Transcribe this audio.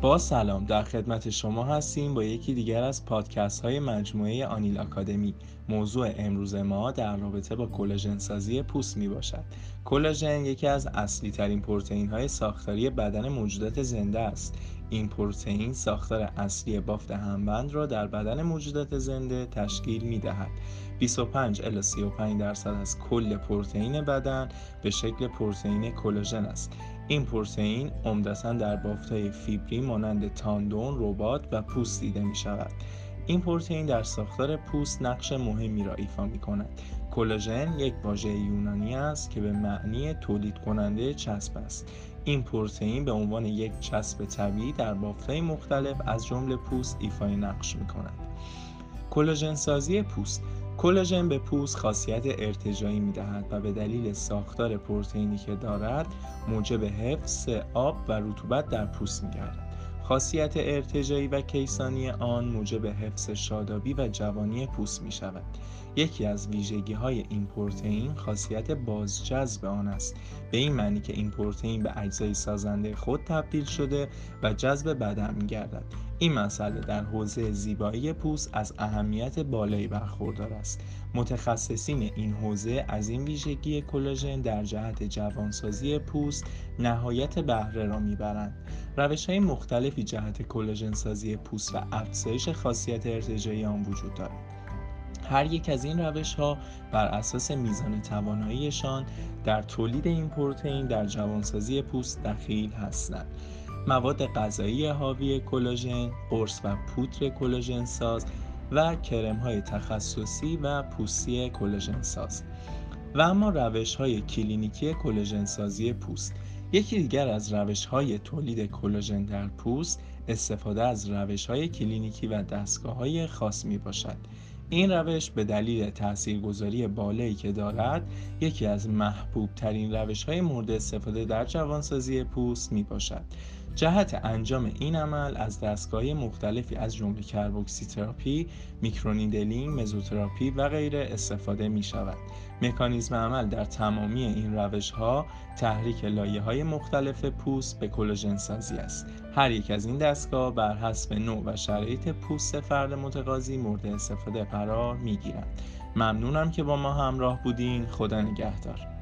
با سلام در خدمت شما هستیم با یکی دیگر از پادکست های مجموعه آنیل آکادمی. موضوع امروز ما در رابطه با کلاژن سازی پوست می باشد کلاژن یکی از اصلی ترین پروتئین های ساختاری بدن موجودات زنده است. این پروتئین ساختار اصلی بافت همبند را در بدن موجودات زنده تشکیل می دهد 25 الی 35 درصد از کل پروتئین بدن به شکل پروتئین کلاژن است. این پروتئین عمدتا در بافتهای فیبری مانند تاندون، رباط و پوست دیده می شود. این پروتئین در ساختار پوست نقش مهمی را ایفا می کند. کلاژن یک واژه یونانی است که به معنی تولید کننده چسب است. این پروتئین به عنوان یک چسب طبیعی در بافتهای مختلف از جمله پوست ایفای نقش می کند. کلاژن سازی پوست کلاژن به پوست خاصیت ارتجاعی می دهد و به دلیل ساختار پروتئینی که دارد موجب حفظ آب و رطوبت در پوست می گردد. خاصیت ارتجایی و کیسانی آن موجب حفظ شادابی و جوانی پوست می شود. یکی از ویژگی های این پروتئین خاصیت بازجذب آن است به این معنی که این پروتئین به اجزای سازنده خود تبدیل شده و جذب بدن می گردد این مسئله در حوزه زیبایی پوست از اهمیت بالایی برخوردار است. متخصصین این حوزه از این ویژگی کلاژن در جهت جوانسازی پوست نهایت بهره را می‌برند. روش های مختلفی جهت کلاژن سازی پوست و افزایش خاصیت ارتجایی آن وجود دارد. هر یک از این روش ها بر اساس میزان تواناییشان در تولید این پروتئین در جوانسازی پوست دخیل هستند. مواد غذایی حاوی کلاژن، قرص و پودر کلاژن ساز و کرم های تخصصی و پوستی کلاژن ساز. و اما روش های کلینیکی کلاژن سازی پوست. یکی دیگر از روش های تولید کلاژن در پوست استفاده از روش های کلینیکی و دستگاه های خاص می باشد این روش به دلیل تاثیرگذاری بالایی که دارد یکی از محبوب ترین روش های مورد استفاده در جوانسازی پوست می باشد جهت انجام این عمل از دستگاه مختلفی از جمله کربوکسی تراپی، میکرونیدلینگ، مزوتراپی و غیره استفاده می شود. مکانیزم عمل در تمامی این روش ها تحریک لایه های مختلف پوست به کلاژن سازی است. هر یک از این دستگاه بر حسب نوع و شرایط پوست فرد متقاضی مورد استفاده قرار می گیرند. ممنونم که با ما همراه بودین. خدا نگهدار.